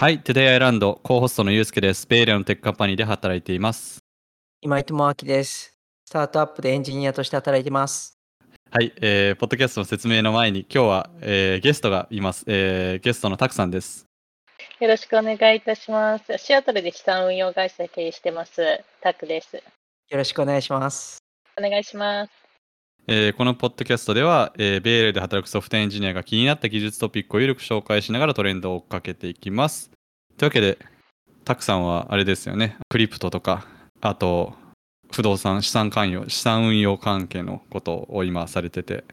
はい、 Today I Learned、co-host のユウスケです。ベイエリアのテックカンパニーで働いています。今井智明です。スタートアップでエンジニアとして働いています。はい、えー、ポッドキャストの説明の前に、今日は、えーゲストがいます。えーゲストのタクさんです。よろしくお願いいたします。シアトルで資産運用会社経営してます、タクです。よろしくお願いします。お願いします。えーこのポッドキャストでは、えーベイエリアで働くソフトエンジニアが気になった技術トピックをゆるく紹介しながらトレンドを追っかけていきます。というわけで、タクさんはあれですよね、クリプトとか、あと、不動産、資産関与、資産運用関係のことを今されてて、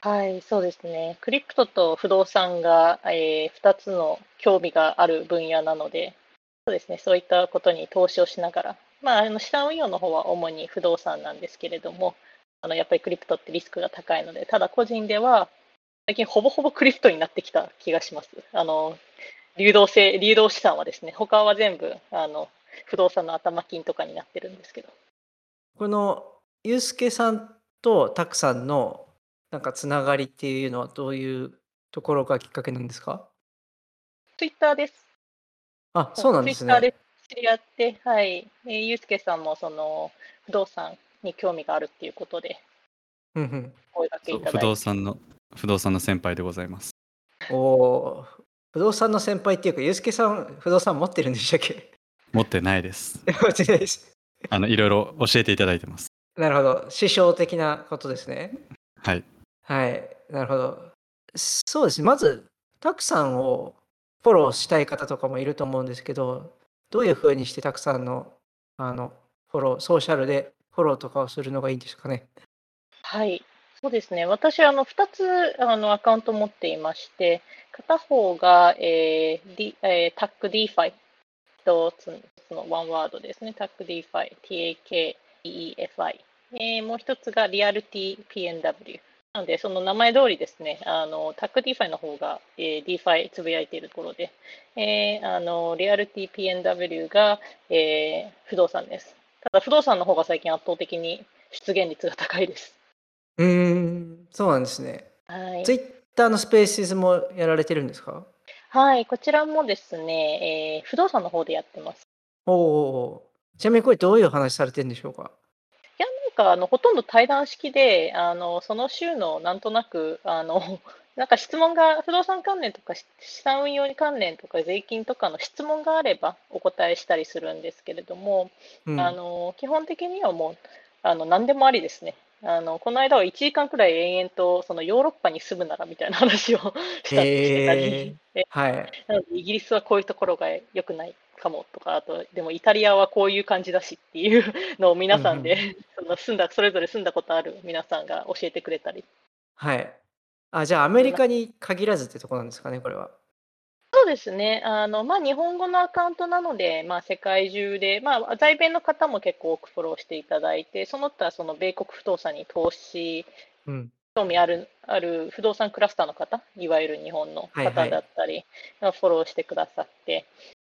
はい、そうですね。クリプトと不動産が、え2つの興味がある分野なので、そうですね、そういったことに投資をしながら、まあ、あの資産運用の方は主に不動産なんですけれども、あのやっぱりクリプトってリスクが高いので、ただ個人では、最近ほぼほぼクリプトになってきた気がします。あの流動性、流動資産はですね、他は全部あの不動産の頭金とかになってるんですけど。このゆうすけさんとたくさんのなんかつながりっていうのはどういうところがきっかけなんですか？ツイッターです。あ、そうなんですツイッターでね。知り合って、はい。えーゆうすけさんもその不動産に興味があるっていうことで、うんうん声掛けそう不いただいて。動産の、不動産の先輩でございます。お不動産の先輩っていうか、ゆうすけさん、不動産持ってるんでしたっけ？持ってないです。持ってないです。あの、いろいろ教えていただいてます。なるほど。師匠的なことですね。はい。はい、なるほど。そうですね。まず、たくさんをフォローしたい方とかもいると思うんですけど、どういうふうにしてたくさんのあのフォロー、ソーシャルでフォローとかをするのがいいんですかね？はい。そうですね。私、あの、2つあのアカウント持っていまして、片方が、えー D えー、TACDeFi とつそのワンワードですね。TACDeFi、TAKEFI。えーもう一つが RealityPNW。なので、その名前通りですね、あの、TACDeFi の方が、えー DeFi つぶやいているところで、えーあの、RealityPNW が、えー不動産です。ただ、不動産の方が最近圧倒的に出現率が高いです。うーん、そうなんですね。はいツイッターのスペースもやられてるんですか？はい、こちらもですね、えー不動産の方でやってます。おおー。ちなみにこれどういうお話されてるんでしょうか？いや、なんかあのほとんど対談式で、あのその週のなんとなくあのなんか質問が不動産関連とかし資産運用に関連とか税金とかの質問があればお答えしたりするんですけれども、うん。あの基本的にはもうあの何でもありですね。あのこの間は1時間くらい延々とそのヨーロッパに住むならみたいな話をしたりたり、えはい。なのでイギリスはこういうところが良くないかもとか、あとでもイタリアはこういう感じだしっていうのを皆さんで、その住んだそれぞれ住んだことある皆さんが教えてくれたり。はい。あ、じゃあアメリカに限らずってとこなんですかね、これは。そうですね。あのまあ日本語のアカウントなので、まあ世界中で、まあ在米の方も結構多くフォローしていただいて、その他その米国不動産に投資うん。興味あるある不動産クラスターの方、いわゆる日本のはいはい方だったりがフォローしてくださって、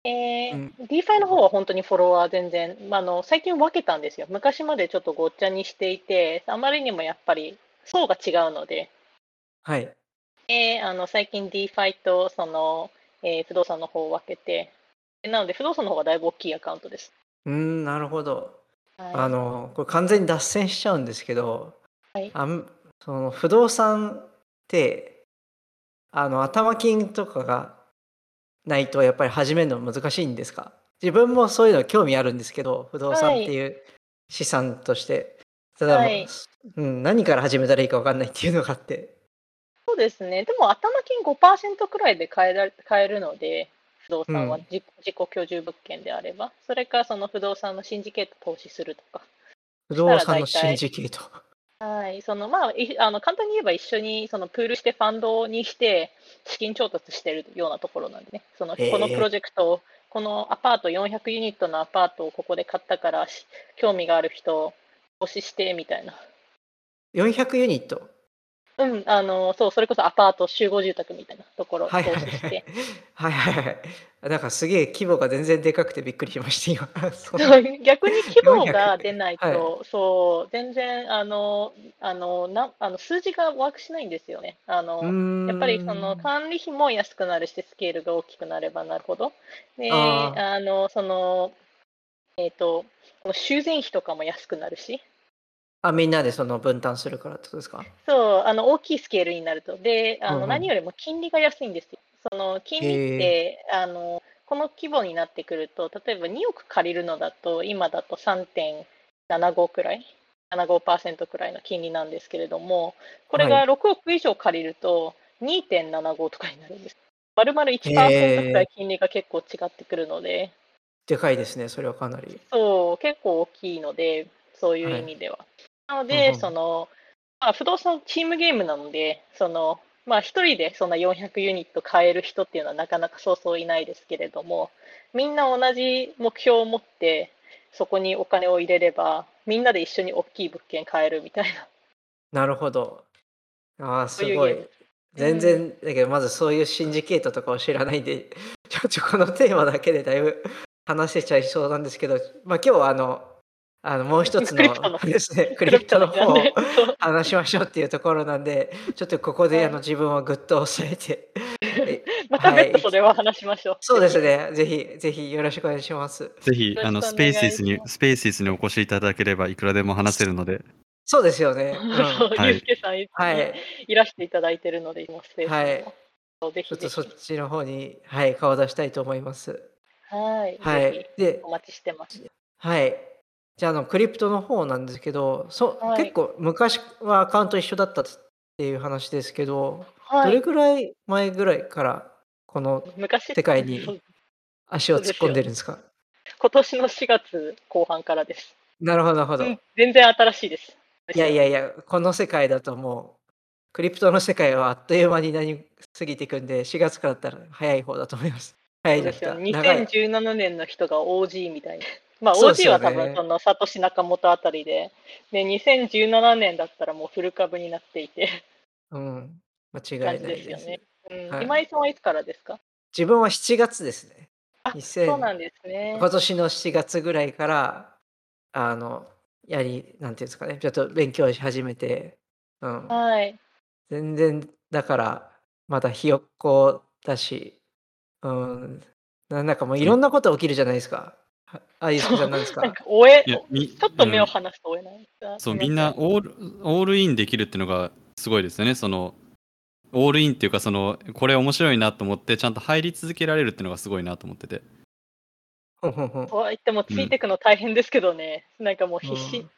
えーうん DeFi の方は本当にフォロワー全然、まあ、あの最近分けたんですよ。昔までちょっとごっちゃにしていて、あまりにもやっぱり層が違うので、はい。えーあの最近 DeFi とその、えー不動産の方を分けて、なので不動産の方がだいぶ大きいアカウントです。うーん、なるほど。はいあの、これ完全に脱線しちゃうんですけど、はいあんその不動産って、あの、頭金とかがないとやっぱり始めるの難しいんですか？自分もそういうの興味あるんですけど、不動産っていう資産として。ただ、はいうん、何から始めたらいいか分かんないっていうのがあって。そうですね。でも頭金5%くらいで買えら買えるので、不動産はうん自,、自己居住物件であれば、それかその不動産のシンジケート投資するとか。不動産のシンジケート。はい、そのまあ、いあの簡単に言えば一緒にそのプールしてファンドにして資金調達してるようなところなんでね、そのこのプロジェクトを、このアパート400ユニットのアパートをここで買ったからし興味がある人投資してみたいな。400ユニット？うん、あの、そう、それこそアパート、集合住宅みたいなところを投はいはい資して、はいはいはい。なんかすげえ規模が全然でかくてびっくりしました、今。そんなそう逆に規模が400出ないはいと、そう、全然、あの、あの、なあの数字がワークしないんですよね。あの、うーんやっぱりその管理費も安くなるし、スケールが大きくなればなるほど。で、あーあの、その、えっと、この修繕費とかも安くなるし、あ、みんなでその分担するからってことですか？そう、あの大きいスケールになると。で、あうんうんの何よりも金利が安いんですよ。その金利って、あのこの規模になってくると、例えば2億借りるのだと、今だと3.75くらい、75%くらいの金利なんですけれども、これが6億以上借りると2.75とかになるんです。丸々1%くらい金利が結構違ってくるので、でかいですね、それはかなり。そう、結構大きいので、そういう意味では。なので、うんうんその、まあ、不動産チームゲームなので、その、まあ、一人でそんな400ユニット買える人っていうのはなかなかそうそういないですけれども、みんな同じ目標を持って、そこにお金を入れれば、みんなで一緒に大きい物件買えるみたいな。なるほど。ああ、すごい。全然、だけどまずそういうシンジケートとかを知らないんで、ちょっとこのテーマだけでだいぶ話せちゃいそうなんですけど、まあ今日はあの、あのもう一つののですね、クリプトの方を話しましょうっていうところなんで、ちょっとここではいあの自分をぐっと抑えて、えまた別途それは話しましょう。そうですね、ぜひぜひよろしくお願いします。ぜひあのスペーシスにスペーシスにお越しいただければいくらでも話せるので、そうですよね。はいゆうすけさんいつもはい。いらしていただいてるので、今スペースはいぜちょっと。そっちの方に、はい、顔出したいと思います。はい。はいぜ。でひ、お待ちしてます。はい。じゃあ、あの、クリプトの方なんですけど、そはい結構昔はアカウント一緒だったっていう話ですけど、はい。どれぐらい前ぐらいからこの昔世界に足を突っ込んでるんですか？今年の4月後半からです。なるほど、なるほど。うん全然新しいです。いやいやいや、この世界だともう、クリプトの世界はあっという間になり過ぎていくんで、4月からだったら早い方だと思います。早いですよ。じゃなくて長い。2017年の人が OG みたいな。まあ OG は多分そのサトシナカモトあたりで、で、2017年だったらもうフル株になっていて、うん。間違いないです。よね。うんはい今井さんはいつからですか？自分は7月ですね。あ、2000そうなんですね。今年の7月ぐらいから、あの、やり、なんていうんですかね、ちょっと勉強し始めて、うん。はい。全然、だから、まだひよっこだし、うん。なんだかもういろんなこと起きるじゃないですか。はあ、ゆうすけさんなんですか？なんか終え、いやみちょっと目をうん離すと追えない。そうみんなオールオールインできるっていうのがすごいですよね。そのオールインっていうかそのこれ面白いなと思ってちゃんと入り続けられるっていうのがすごいなと思ってて。とは言ってもついていくの大変ですけどね、なんかもう必死。うん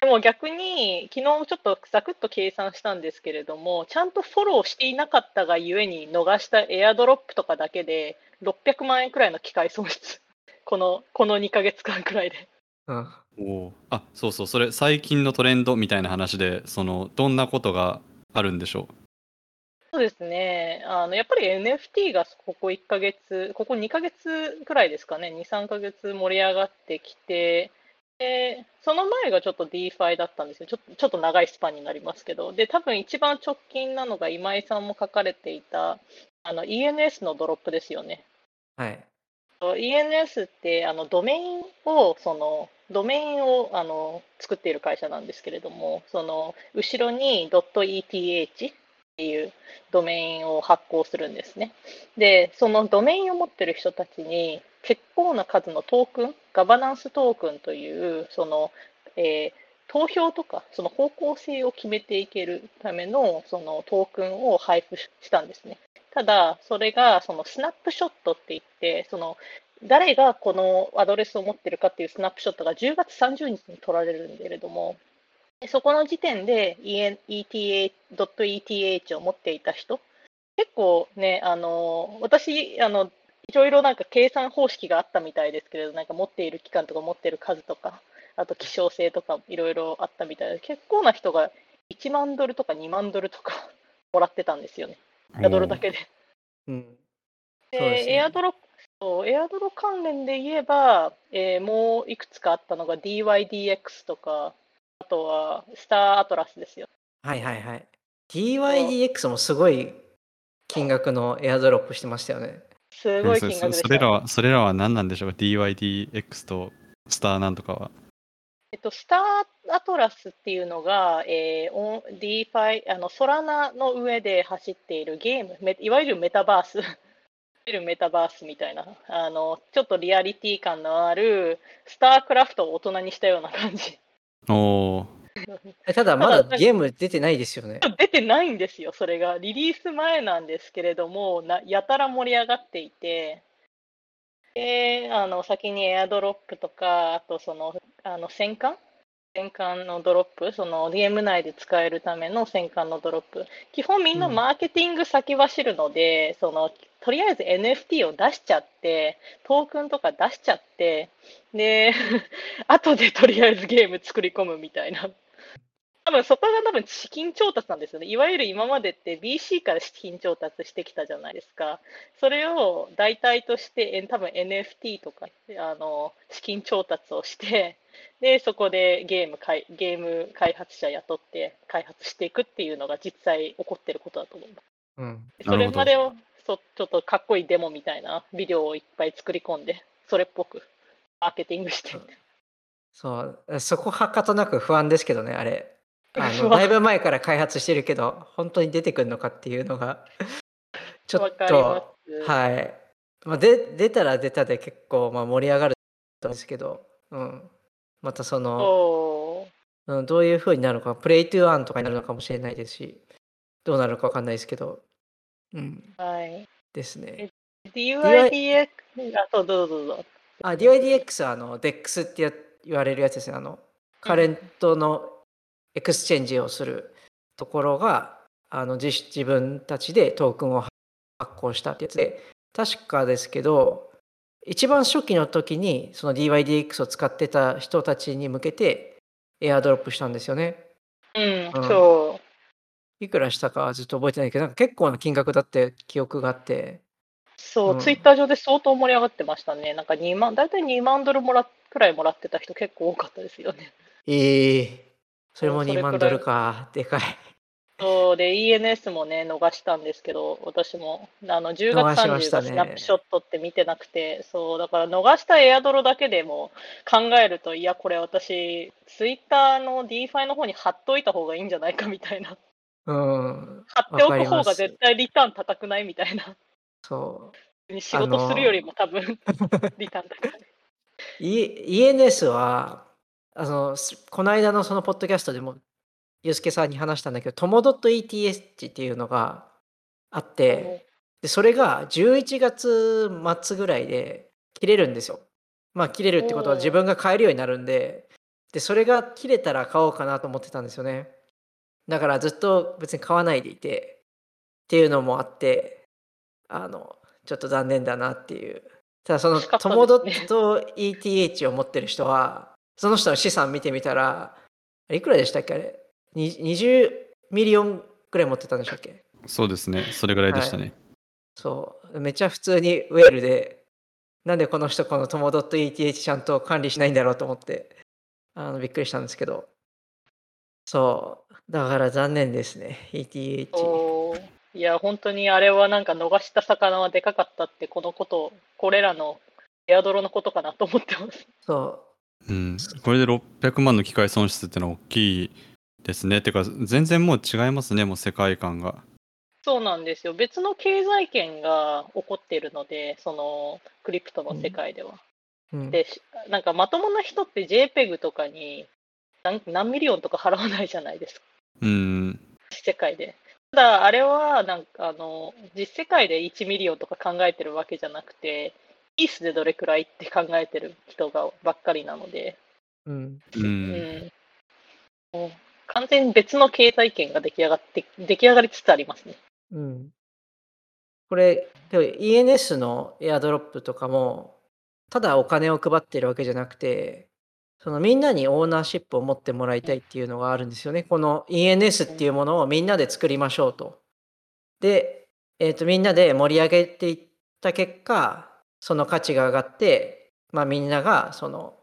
でも逆に、昨日ちょっとざくっと計算したんですけれども、ちゃんとフォローしていなかったがゆえに逃したエアドロップとかだけで、600万円くらいの機械損失。この、この2ヶ月間くらいで。うん。おあそうそうそれ最近のトレンドみたいな話でそのどんなことがあるんでしょそうですね。あの、やっぱり NFT がここ1ヶ月、ここ2ヶ月くらいですかね、2、3ヶ月盛り上がってきて、で、その前がちょっと DeFi だったんですよ。ちょっと、ちょっと長いスパンになりますけど。で、多分一番直近なのが今井さんも書かれていた、あの ENS のドロップですよね。はい。ENS ってあのドメインをそのドメインをあの作っている会社なんですけれども、その後ろに .eth っていうドメインを発行するんですね。で、そのドメインを持ってる人たちに結構な数のトークン、ガバナンストークンというその、えー投票とかその方向性を決めていけるためのそのトークンを配布したんですね。ただ、それがそのスナップショットって言って、その誰がこのアドレスを持ってるかっていうスナップショットが10月30日に取られるんだけれども、そこの時点で EN ETA.ETH を持っていた人、結構ね、あの私あの、いろいろなんか計算方式があったみたいですけれど、なんか持っている期間とか持っている数とか、あと希少性とかいろいろあったみたいで、結構な人が1万ドルとか2万ドルとかもらってたんですよね、うエアドロだけで。うん。でそうですねエアドロそうエアドロ関連で言えば、えーもういくつかあったのが DYDX とか、あとは Star Atlas ですよ。はいはいはい。DYDX もすごい金額のエアドロップしてましたよね。すごいそ金額でした。そそれらは、それらは何なんでしょう？か ?DYDX とスターなんとかは。えっと、 Star Atlas っていうのが、えー、 on DeFi、あの、 Solana の上で走っているゲーム、めいわゆるメタバース、いわゆるメタバースみたいな、あの、ちょっとリアリティ感のある、 StarCraft を大人にしたような感じ。おただまだゲーム出てないですよね。出てないんですよ、それが。リリース前なんですけれども、なやたら盛り上がっていて、で、あの、先にエアドロップとか、あとその、あの、戦艦戦艦のドロップ、その DM 内で使えるための戦艦のドロップ。基本みんなうんマーケティング先走るので、その、とりあえず NFT を出しちゃって、トークンとか出しちゃって、で、後でとりあえずゲーム作り込むみたいな。多分そこが多分資金調達なんですよね。いわゆる今までって BC から資金調達してきたじゃないですか。それを代替として、え多分 NFT とかあの資金調達をして、で、そこでゲーム開ゲーム開発者雇って開発していくっていうのが実際起こってることだと思います。うん。でそれまでをそちょっとかっこいいデモみたいなビデオをいっぱい作り込んで、それっぽくマーケティングして。そう、そこはかとなく不安ですけどね、あれ。あの だいぶ前から開発してるけど、本当に出てくるのかっていうのが、ちょっわかりまと、す。はい。まあ、で出たら出たで結構まあ盛り上がると思うんですけど、うん。またその、そううん、どういう風になるのか、 Play to Earn とかになるのかもしれないですし、どうなるかわかんないですけど、うん、はい。ですね。DYDX、あ、そう、どうぞどうぞ。あ、DYDX はあの DEX ってや言われるやつですね。あの、カレンシーのエクスチェンジをするところが、あの自自分たちでトークンを発行したってやつで、確かですけど、一番初期の時にその DYDX を使ってた人たちに向けてエアドロップしたんですよね。うん、うんそう。いくらしたかはずっと覚えてないけど、なんか結構な金額だって記憶があって、そう、うんツイッター上で相当盛り上がってましたね。なんか2万、大体2万ドルもらくらいもらってた人結構多かったですよね。ええそれも2そうそれくらい万ドルか、でかい。そうで、ENS もね、逃したんですけど、私も、あの、10逃月30しましたねがスナップショットって見てなくて、そう、だから逃したエアドロだけでも考えると、いや、これ私、ツイッターの DeFi の方に貼っといた方がいいんじゃないかみたいな。うん、貼っておく方が絶対リターン高くないみたいな。そう。仕事するよりも多分、リターン高い。E- ENS は、あの、すこの間のそのポッドキャストでも、ユースケさんに話したんだけど、トモドット ETH っていうのがあって、でそれが11月末ぐらいで切れるんですよ。まあ切れるってことは自分が買えるようになるんで、で、それが切れたら買おうかなと思ってたんですよね。だからずっと別に買わないでいて、っていうのもあって、あの、ちょっと残念だなっていう。ただその惜しかったトモドット ETH を持ってる人は、その人の資産見てみたら、いくらでしたっけあれ？に ?20 million くらい持ってたんでしたっけ？そうですね。それぐらいでしたね。そう。めっちゃ普通に whale で、なんでこの人このトモドット ETH ちゃんと管理しないんだろうと思って、あのびっくりしたんですけど。そう。だから残念ですね。ETH。いや、本当にあれはなんか逃した魚はでかかったって、このこと、これらのエアドロのことかなと思ってます。そうん。これで600万の機会損失ってのは大きいですね。てか、全然もう違いますね、もう世界観が。そうなんですよ。別の経済圏が起こっているので、そのクリプトの世界では。う。うん、で、しなんかまともな人って JPEG とかに何何 million とか払わないじゃないですか。うん。世界で。ただ、あれは、なんか、あの、実世界で1 million とか考えてるわけじゃなくて、 ETH でどれくらいって考えてる人がばっかりなので、うん。う。うんう完全に別の経済圏が出来上がって、出来上がりつつありますね。うん。これ、でも ENS のエアドロップとかも、ただお金を配ってるわけじゃなくて、そのみんなにオーナーシップを持ってもらいたいっていうのがあるんですよね。この ENS っていうものをみんなで作りましょうと。で、えーとみんなで盛り上げていった結果、その価値が上がって、まあ、みんながその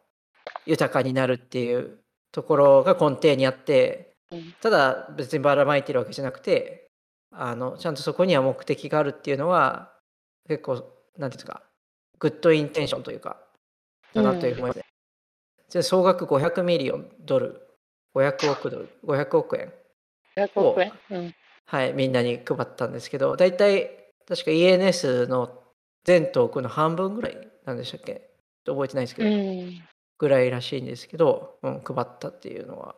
豊かになるっていうところが根底にあって、うんただ別にばらまいてるわけじゃなくてあのちゃんとそこには目的があるっていうのは結構なんていうんですかグッドインテンションというかだなというふうに思いますね。じゃあ総額500ミリオンドル500億ドル500億円500億円。うん。はいみんなに配ったんですけど大体確か ENS の全トークの半分ぐらいなんでしたっけ？覚えてないですけうど、ん。ぐらいらしいんですけど、うん、配ったっていうのは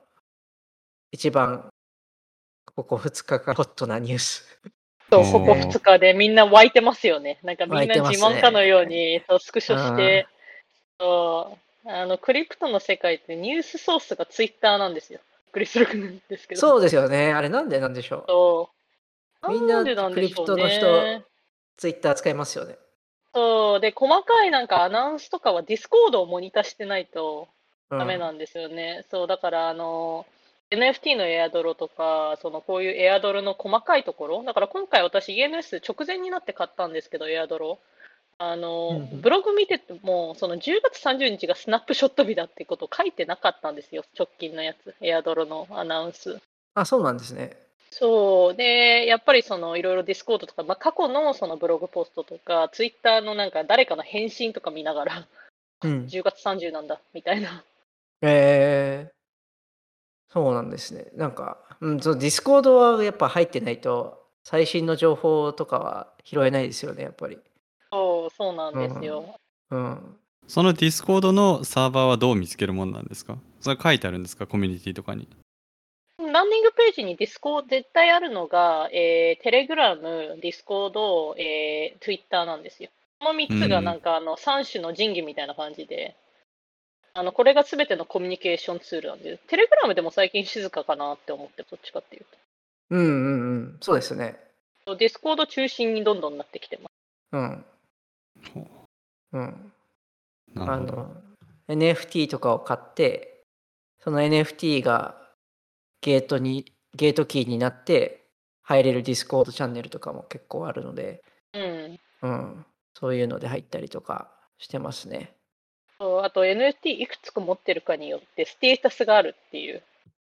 一番ここ2日間ホットなニュース。そう、ここ2日でみんな湧いてますよね。なんかみんな自慢かのように、そうスクショして、そうあのクリプトの世界ってニュースソースがツイッターなんですよ。びっくりするんですけど。そうですよね。あれなんでなんでしょう。そうみんなクリプトの人ね。ツイッター使いますよね。そうで細かいなんかアナウンスとかはディスコードをモニターしてないとうん、ダメなんですよね。そうだからあの NFT のエアドロとかそのこういうエアドロの細かいところだから今回私 ENS 直前になって買ったんですけどエアドロあの、うんうんブログ見ててもその10月30日がスナップショット日だってこと書いてなかったんですよ直近のやつエアドロのアナウンス。あ、そうなんですね。そうでやっぱりそのいろいろディスコードとか、まあ、過去のそのブログポストとかツイッターのなんか誰かの返信とか見ながらうん。10月30なんだみたいなえー、そうなんですね。なんか、うん、そのディスコードはやっぱ入ってないと最新の情報とかは拾えないですよね、やっぱり。そうそうなんですよ。うん。そのディスコードのサーバーはどう見つけるもんなんですか？それ書いてあるんですか？コミュニティとかに。ランディングページにディスコード絶対あるのが、えー、テレグラム、ディスコード、えー、ツイッターなんですよ。この3つがなんかあの3種の神器みたいな感じで、あのこれが全てのコミュニケーションツールなんで、テレグラムでも最近静かかなって思って、どっちかっていううんうんうん。そうですね。と。ディスコード中心にどんどんなってきてます。うん。ほうん。あ。の、NFT とかを買って、その NFT がゲートに、ゲートキーになって入れるディスコードチャンネルとかも結構あるので、うん。うん。そういうので入ったりとかしてますね。そうあと NFT いくつか持ってるかによってステータスがあるっていう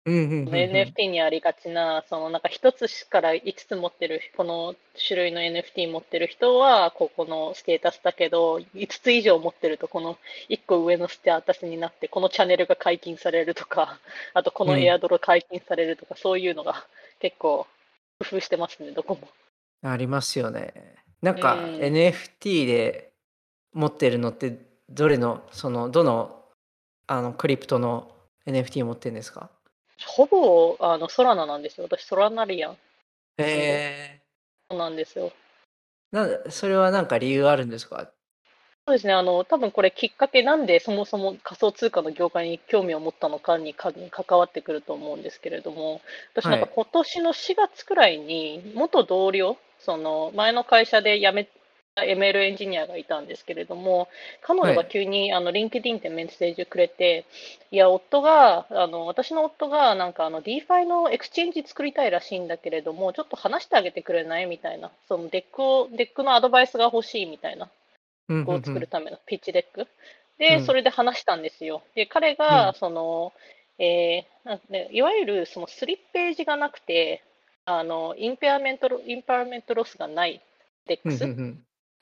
NFT にありがちな、そのなんか一つから5つ持ってる、この種類の NFT 持ってる人は、ここのステータスだけど、5つ以上持ってると、この1個上のステータスになって、このチャンネルが解禁されるとか、あとこのエアドロ解禁されるとか、そういうのが結構工夫してますね、どこも。ありますよね。なんかうん NFT で持ってるのってどれのそのどのあのクリプトの NFT 持ってるんですか？ほぼあのソラナなんですよ。私、ソラナリアン。へえそうなんですよ。なそれはなんか理由あるんですか？そうですね、あの多分これきっかけなんでそもそも仮想通貨の業界に興味を持ったのかにか関わってくると思うんですけれども、私なんかはい今年の4月くらいに元同僚、その前の会社で辞めた ML エンジニアがいたんですけれども、彼女が急にあの LinkedIn でメッセージをくれて、いや、夫が、あの私の夫がなんかあの DeFi のエクスチェンジ作りたいらしいんだけれども、ちょっと話してあげてくれないみたいな、その deck を、 deck のアドバイスが欲しいみたいな。うんうんを作るための pitch deck。で、うんそれで話したんですよ。で、彼うんが、その、えーいわゆるその slippage がなくて、あの、 impairment lo、impermanent loss がないデッうんクス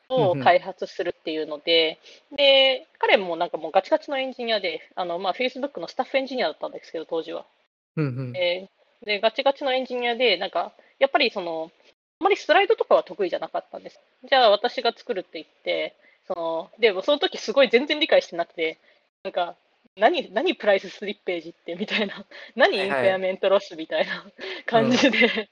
を開発するっていうので、で、彼もなんかもうガチガチのエンジニアで、あの、まあ、Facebook のスタッフエンジニアだったんですけど、当時は。うんうん。えーで、ガチガチのエンジニアで、なんか、やっぱりその、あまりスライドとかは得意じゃなかったんです。じゃあ私が作るって言って、その、でもその時すごい全然理解してなくて、なんか、何、何 price slippage ってみたいな、何 impairment loss みたいな感じで、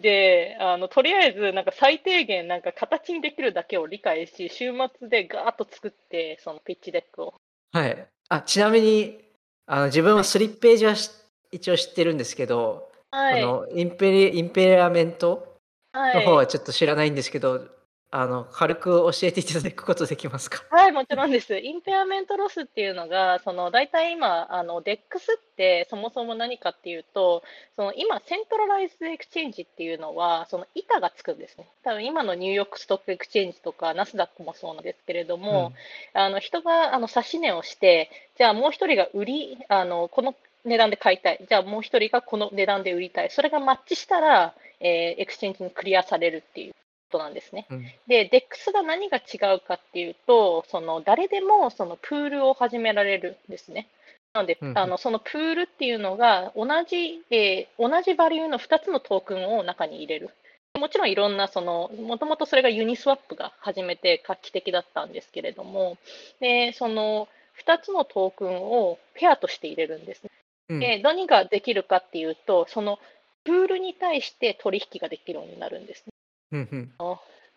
で、あの、とりあえず、なんか最低限、なんか形にできるだけを理解し、週末でガーッと作って、その pitch deck を。はいあちなみにあの自分は slippage はし一応知ってるんですけど、はい。あのインペリインペリアメントはいの方はちょっと知らないんですけど、あの軽く教えていただくことできますか？はい、もちろんです。 impairment loss っていうのが、その大体今、あの DEX ってそもそも何かっていうと、その今、 centralized exchange っていうのは、その板がつくんですね。多分今の New York Stock Exchange とか、ナスダックもそうなんですけれども、あの人があの指し値をして、じゃあもう一人が売り、あのこの値段で買いたい。じゃあもう一人がこの値段で売りたい。それがマッチしたら、えー exchange にクリアされるっていうことなんですね。うんで、DEX が何が違うかっていうと、その誰でもそのプールを始められるんですね。なので、あのそのプールっていうのが同じ、えー同じバリューの2つのトークンを中に入れる。もちろんいろんな、その、もともとそれがユニスワップが初めて画期的だったんですけれども、で、その2つのトークンをペアとして入れるんですね。うんで、何ができるかっていうと、そのプールに対して取引ができるようになるんですね。うんうん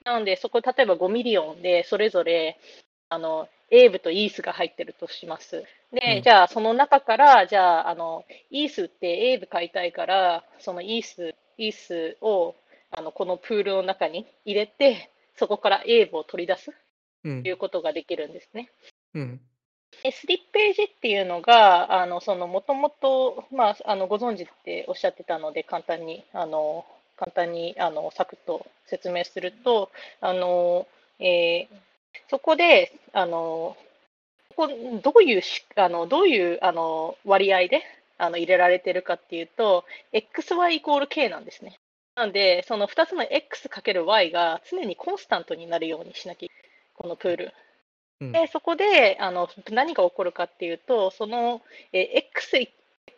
なので、そこ、例えば5 million で、それぞれ、あの、 Aave と ETH が入ってるとします。で、うんじゃあ、その中から、じゃあ、あの、 ETH って Aave 買いたいから、その ETH、ETH を、あの、このプールの中に入れて、そこから Aave を取り出すうんということができるんですね。うんでスリッページっていうのが、あの、その、もともと、まあ、あの、ご存知っておっしゃってたので、簡単に、あの、簡単に、あの、サクッと説明すると、あの、えーそこで、あの、ここどういうし、あの、どういう、あの、割合で、あの、入れられてるかっていうと、xy イコール k なんですね。なので、その2つの x かける y が常にコンスタントになるようにしなきゃいけないこのプール。うんで、そこであの何が起こるかっていうと、その、えー X、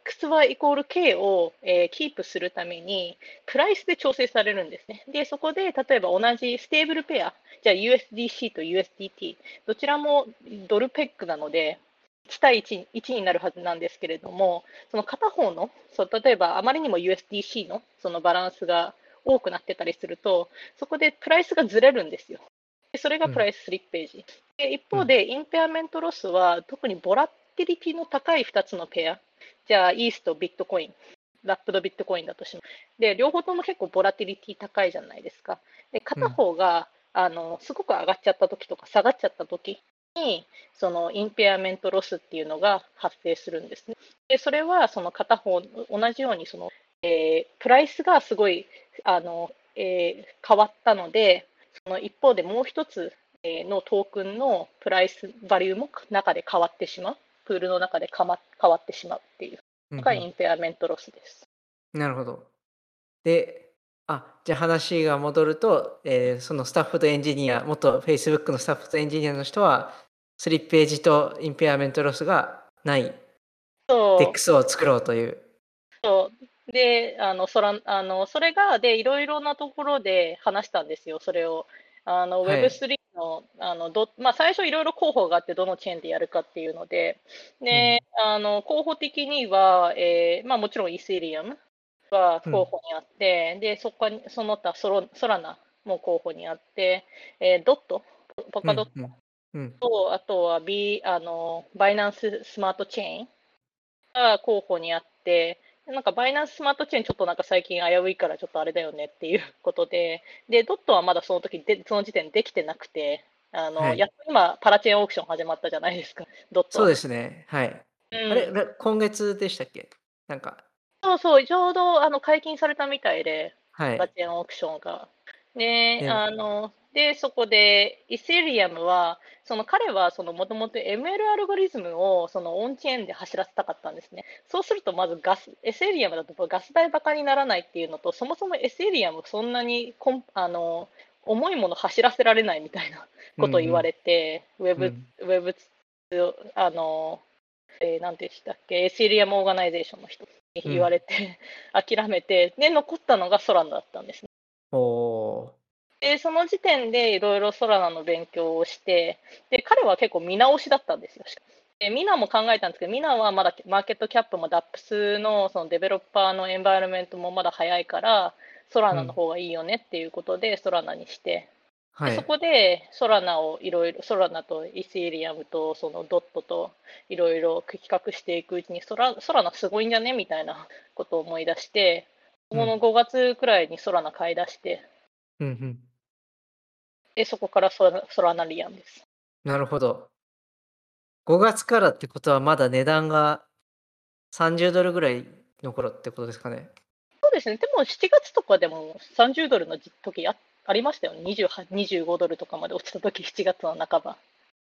XY イコール K を、えーキープするために、プライスで調整されるんですね。で、そこで例えば同じステーブルペア、じゃあ USDC と USDT、どちらもドルペックなので、1対 1, 1になるはずなんですけれども、その片方の、そう例えばあまりにも USDC のそのバランスが多くなってたりすると、そこで price がずれるんですよ。でそれが price slippage。で一方で、 impairment loss は、特にボラティリティの高い2つのペア、じゃあ、 ETH とビットコイン、 wrapped Bitcoin だとします。で、両方とも結構ボラティリティ高いじゃないですか。で、片方が、あのすごく上がっちゃった時とか下がっちゃった時に、その impairment loss っていうのが発生するんですね。で、それはその片方、同じようにその、えー price がすごいあの、えー変わったので、その一方でもう一つのトークンの price value も中で変わってしまう、プールの中でかま変わってしまうっていうのが impairment loss です。なるほど。で、あ、じゃあ話が戻ると、えーそのスタッフとエンジニア、元 Facebook のスタッフとエンジニアの人は、slippage と impairment loss がないそう DEX を作ろうという。そうであのそらあのそれがでいろいろなところで話したんですよ、それを。あのはい Web3 の,、あのどまあ、最初いろいろ候補があって、どのチェーンでやるかっていうので、であの候補的には、えーまあ、もちろん Ethereum が候補にあって、でそこにその他ソロソラナも候補にあって、えードット、ポカドットうんうんうん。と、あとは B、あの、バイナンススマートチェーンが候補にあって、なんかバイナンススマートチェーンちょっとなんか最近危ういからちょっとあれだよねっていうことで、で、ドットはまだその時で、その時点できてなくて、あの、はいやっと今パラチェーンオークション始まったじゃないですか、ドット。そうですね。はい。うんあれ、ら今月でしたっけ？なんか、そうそう、ちょうどあの解禁されたみたいで、はい。パラチェーンオークションが。で、えあの、で、そこで、イセリアムは、その彼は、そのもともと ML アルゴリズムを、そのオンチェーンで走らせたかったんですね。そうすると、まずガス、エセリアムだとガス代バカにならないっていうのと、そもそもエセリアムそんなにコン、あの、重いもの走らせられないみたいなことを言われて、ウェブ、うんウェブ、あの、えーなんて言ったっけ、 Ethereum organization の人に言われて、諦めて、で、残ったのがソラナだったんですね。おーで、その時点でいろいろソラナの勉強をして、で、彼は結構見直しだったんですよ。で、ミナも考えたんですけど、ミナはまだ market cap も DApps のその developer の environment もまだ早いから、ソラナの方がいいよねっていうことで、ソラナにして、はいでそ。こでソラナをいろいろ、ソラナとイセリアムとそのドットといろいろ企画していくうちにソラ、ソラナすごいんじゃね？みたいなことを思い出して、この5月くらいにソラナ買い出して、うんうん。で、そこからソラソラナリアンです。なるほど。5月からってことはまだ値段が30ドルぐらいの頃ってことですかね。そうですね、でも7月とかでも30ドルの時あありましたよね、28 25ドルとかまで落ちた時7月の半ば。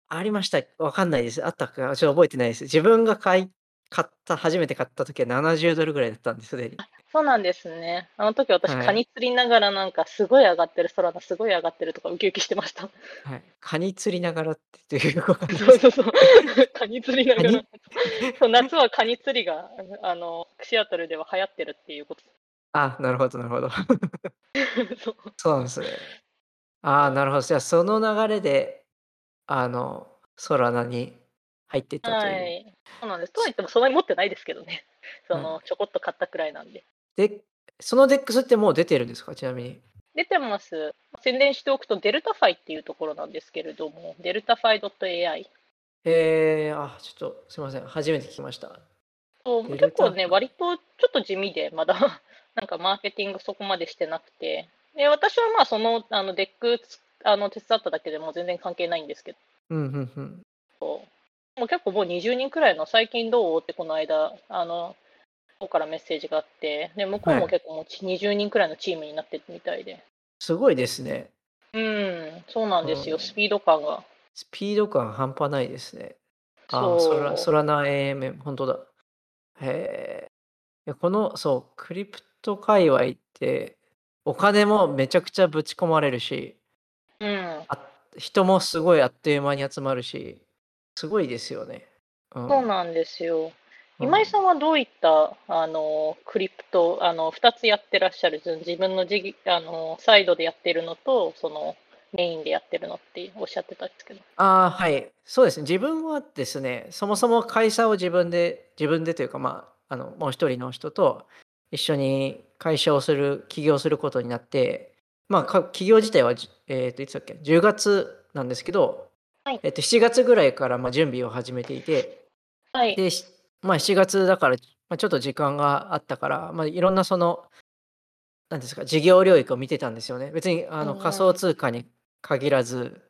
ありました。わかんないです。あったか、ちょっと覚えてないです。自分が買い買った、初めて買った時は70ドルぐらいだったんです、すでに。そうなんですね。あの時私、はいカニ釣りながらなんかすごい上がってる、空がすごい上がってるとかウキウキしてました。はい。カニ釣りながらっていうことですそうそうそう。カニ釣りながら。そう夏はカニ釣りがあのシアトルでは流行ってるっていうこと。あ、なるほど、なるほど。そうそうなんですね。ああ、なるほど。じゃあ、その流れで、あの、ソラナに入ってたという。はい。そうなんです。とは言ってもそんなに持ってないですけどね。そのちょこっと買ったくらいなんで。で、その DEX ってもう出てるんですか？ちなみに。出てます。宣伝しておくと、 DeltaFi っていうところなんですけれども、 DeltaFi .ai。えー、あ、ちょっとすみません。初めて聞きました。そう結構ね、割とちょっと地味で、まだ なんかマーケティングそこまでしてなくて、で私はまあそのあの DEX あの手伝っただけでも全然関係ないんですけど、うん、うん、うん。もう結構もう20人くらいの最近どう？ってこの間、あの、向こうからメッセージがあって、で向こうはいも結構もうち20人くらいのチームになってるみたいで、すごいですね。うん、そうなんですよ、うんスピード感が。スピード感半端ないですね。あそうー、ソラソラナ AMM、本当だ。へえ。この、そう、クリプト界隈って、お金もめちゃくちゃぶち込まれるし、うん、あ人もすごいあっという間に集まるし、すごいですよね。うんそうなんですよ。うん今井さんはどういったあのクリプトあの2つやってらっしゃる自分のあのサイドでやってるのとそのメインでやってるのっておっしゃってたんですけど。ああ、はい。そうですね。自分はですね、そもそも会社を自分で、自分でというか、まあ、あの、もう一人の人と一緒に会社をする、起業することになって、まあ、か起業自体はじ、えっと、いつだっけ、10月なんですけど、はいえっと、7月ぐらいからまあ準備を始めていて、はい。で、しまあ、7月だから、まあ、ちょっと時間があったから、まあ、いろんなその、なんですか、事業領域を見てたんですよね。別にあの仮想通貨に限らず、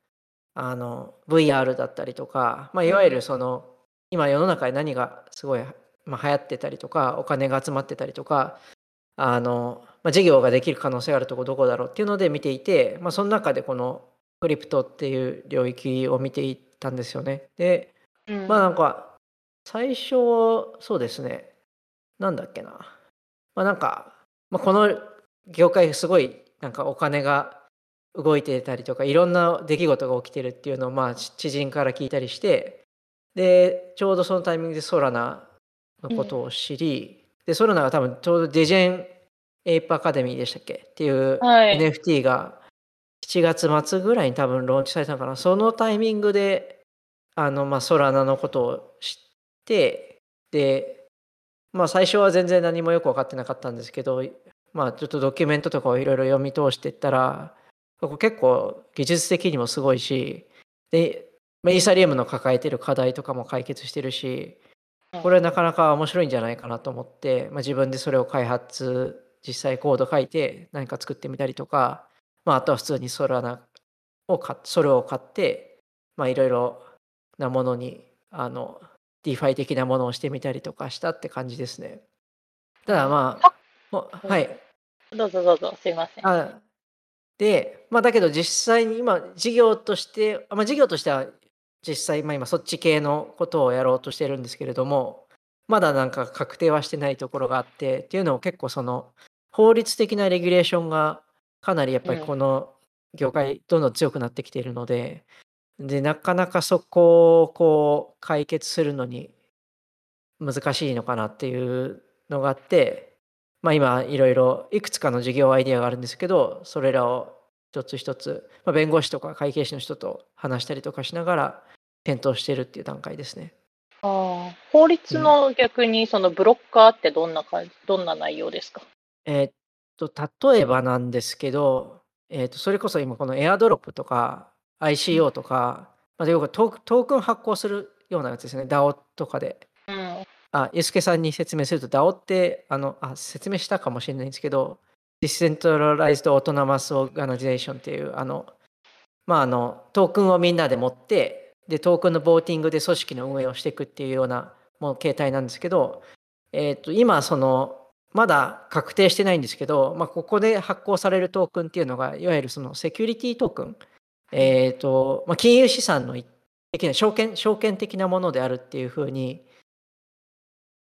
あの VR だったりとか、まあ、いわゆるその、今世の中で何がすごい、まあ、流行ってたりとか、お金が集まってたりとか、あの、まあ、事業ができる可能性があるとこどこだろうっていうので見ていて、まあ、その中でこのクリプトっていう領域を見ていったんですよね。で、うんまあなんか、最初、そうですね、なんだっけな。まあなんか、まあ、この業界すごいなんかお金が動いてたりとか、いろんな出来事が起きてるっていうのをまあち知人から聞いたりして、で、ちょうどそのタイミングでソラナのことを知り、で、ソラナが多分ちょうどデジェンエイプアカデミーでしたっけっていうはい NFT が7月末ぐらいに多分ローンチされたのかな。そのタイミングで、あの、まあ、ソラナのことを知って、で、まあ、最初は全然何もよく分かってなかったんですけど、まあ、ちょっとドキュメントとかをいろいろ読み通していったら、結構技術的にもすごいし、で、まあイーサリアムの抱えてる課題とかも解決してるし、これはなかなか面白いんじゃないかなと思って、まあ、自分でそれを開発、実際コード書いて何か作ってみたりとか、まあ、あとは普通にソラナを買っそれを買って、まあ、いろいろなものに、あの、DeFi 的なものをしてみたりとかしたって感じですね。ただまあ、もうはい。どうぞどうぞ、すいません。あで、まあ、だけど実際に今、事業として、あまあ、事業としては実際、まあ、今そっち系のことをやろうとしてるんですけれども、まだなんか確定はしてないところがあって、っていうのも結構その法律的なレギュレーションがかなりやっぱりうんこの業界どんどん強くなってきているので、で、なかなかそこをこう解決するのに難しいのかなっていうのがあって、まあ今いろいろいくつかの事業アイデアがあるんですけど、それらを一つ一つ、まあ、弁護士とか会計士の人と話したりとかしながら検討しているっていう段階ですね。あー法律の逆にそのブロッカーってどんな感じ、どんな内容ですか？えーっと、例えばなんですけど、えーっと、それこそ今このエアドロップとか ICO とか、まあ、よくトークトークン発行するようなやつですね、DAO とかで。うん。あ、ゆうすけさんに説明すると DAO って、あの、あ、説明したかもしれないんですけど、Decentralized Autonomous Organization っていう、あの、まあ、あの、トークンをみんなで持って、で、トークンのボーティングで組織の運営をしていくっていうようなもう形態なんですけど、えっ、と、今、その、まだ確定してないんですけど、まあ、ここで発行されるトークンっていうのが、いわゆるそのセキュリティトークン、えっ、と、まあ、金融資産の一的な証券、証券的なものであるっていうふうに、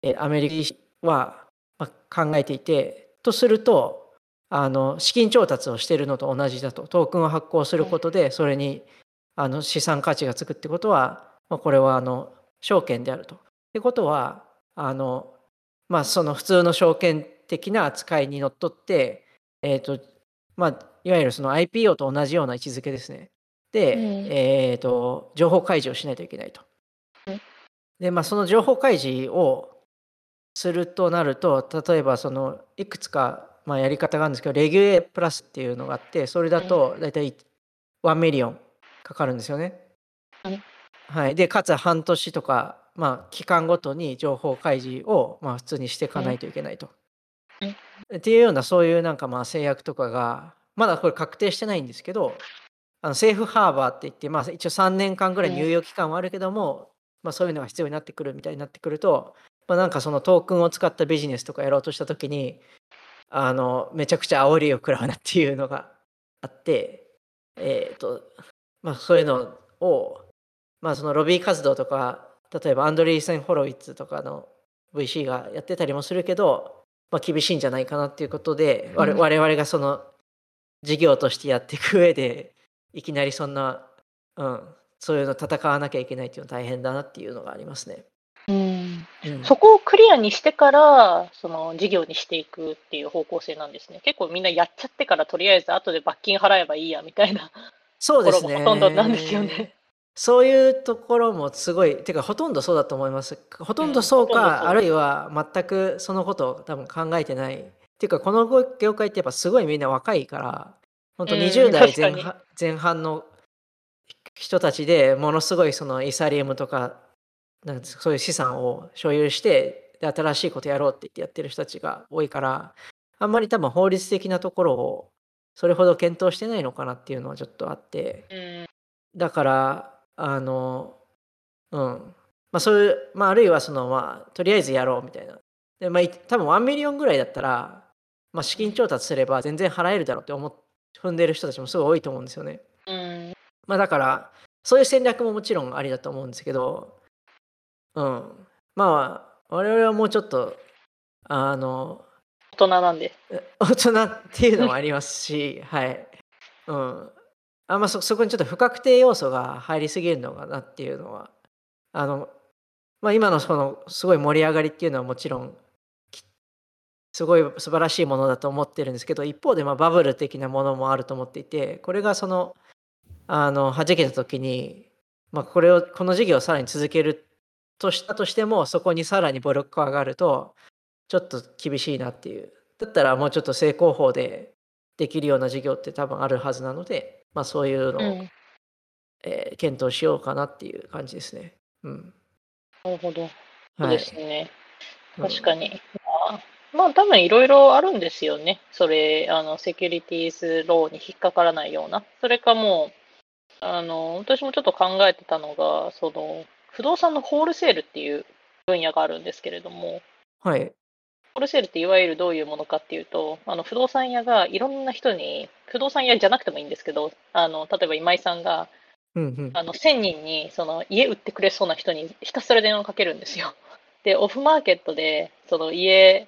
えーアメリカは、まあ、考えていてとするとあの資金調達をしているのと同じだと。トークンを発行することでそれにあの資産価値がつくってことは、まあ、これはあの証券であると。ってことはあの、まあ、その普通の証券的な扱いにのっとって、えーとまあ、いわゆるその IPO と同じような位置づけですね。で、うんえーと情報開示をしないといけないとうん。で、まあ、その情報開示をするとなると例えばそのいくつか、まあ、やり方があるんですけどレギュレプラスっていうのがあってそれだと大体1ミリオンかかるんですよねうん。はい、でかつ半年とか、まあ、期間ごとに情報開示を、まあ、普通にしていかないといけないと。っていうようなそういうなんかまあ制約とかがまだこれ確定してないんですけどあの safe harbor って言って、まあ、一応3年間ぐらい猶予期間はあるけども、まあ、そういうのが必要になってくるみたいになってくると、まあ、なんかそのトークンを使ったビジネスとかやろうとした時にあのめちゃくちゃ煽りを食らうなっていうのがあってえっ、とまあそういうのをまあそのロビー活動とか例えばアンドリーセン・ホロウィッツとかの VC がやってたりもするけど、まあ、厳しいんじゃないかなっていうことで、我うん我々がその事業としてやっていく上でいきなりそんな、うん、そういうの戦わなきゃいけないっていうのは大変だなっていうのがありますね。うんうんそこをクリアにしてから、その事業にしていくっていう方向性なんですね。結構みんなやっちゃってから、とりあえず後で罰金払えばいいやみたいなそうですね。ところもほとんどなんですよね。そういうところもすごい、てかほとんどそうだと思います。ほとんどそうか、うんあるいは全くそのことを多分考えてない。っていうか、この業界ってやっぱすごいみんな若いから、本当うん20代前半前半の人たちでものすごいそのイーサリアムとか、なんかそういう資産を所有して、で新しいことやろうって言ってやってる人たちが多いから、あんまり多分法律的なところをそれほど検討してないのかなっていうのはちょっとあって、うんだから、あの、うん。まあそういう、まああるいはその、まあとりあえずやろうみたいな。で、まあい多分1ミリオンぐらいだったら、まあ資金調達すれば全然払えるだろうって思っ踏んでる人たちもすごい多いと思うんですよね。うんまあだから、そういう戦略ももちろんありだと思うんですけど、うん。まあ、我々はもうちょっと、あの、大人なんで。大人っていうのもありますし、はい。うん。あんまそそこにちょっと不確定要素が入りすぎるのかなっていうのは、あの、まあ今のそのすごい盛り上がりっていうのはもちろん、すごい素晴らしいものだと思ってるんですけど、一方でまあバブル的なものもあると思っていて、これがその、あの、弾けた時に、まあこれを、この事業をさらに続けるとしたとしても、そこにさらにボロック上がると、ちょっと厳しいなっていう。だったらもうちょっと正攻法でできるような事業って多分あるはずなので、まあそういうのを、うんえー検討しようかなっていう感じですね。うん。なるほど。そうはい。ですね。うん確かに。まあ、まあ、多分いろいろあるんですよね。それ、あの、セキュリティーズローに引っかからないような。それかもう、あの、私もちょっと考えてたのが、その、不動産のホールセールっていう分野があるんですけれども、はい。ホールセールっていわゆるどういうものかっていうと、あの不動産屋がいろんな人に、不動産屋じゃなくてもいいんですけど、あの例えば今井さんがうんうん。あの1000人にその家売ってくれそうな人にひたすら電話をかけるんですよ。で、オフマーケットでその家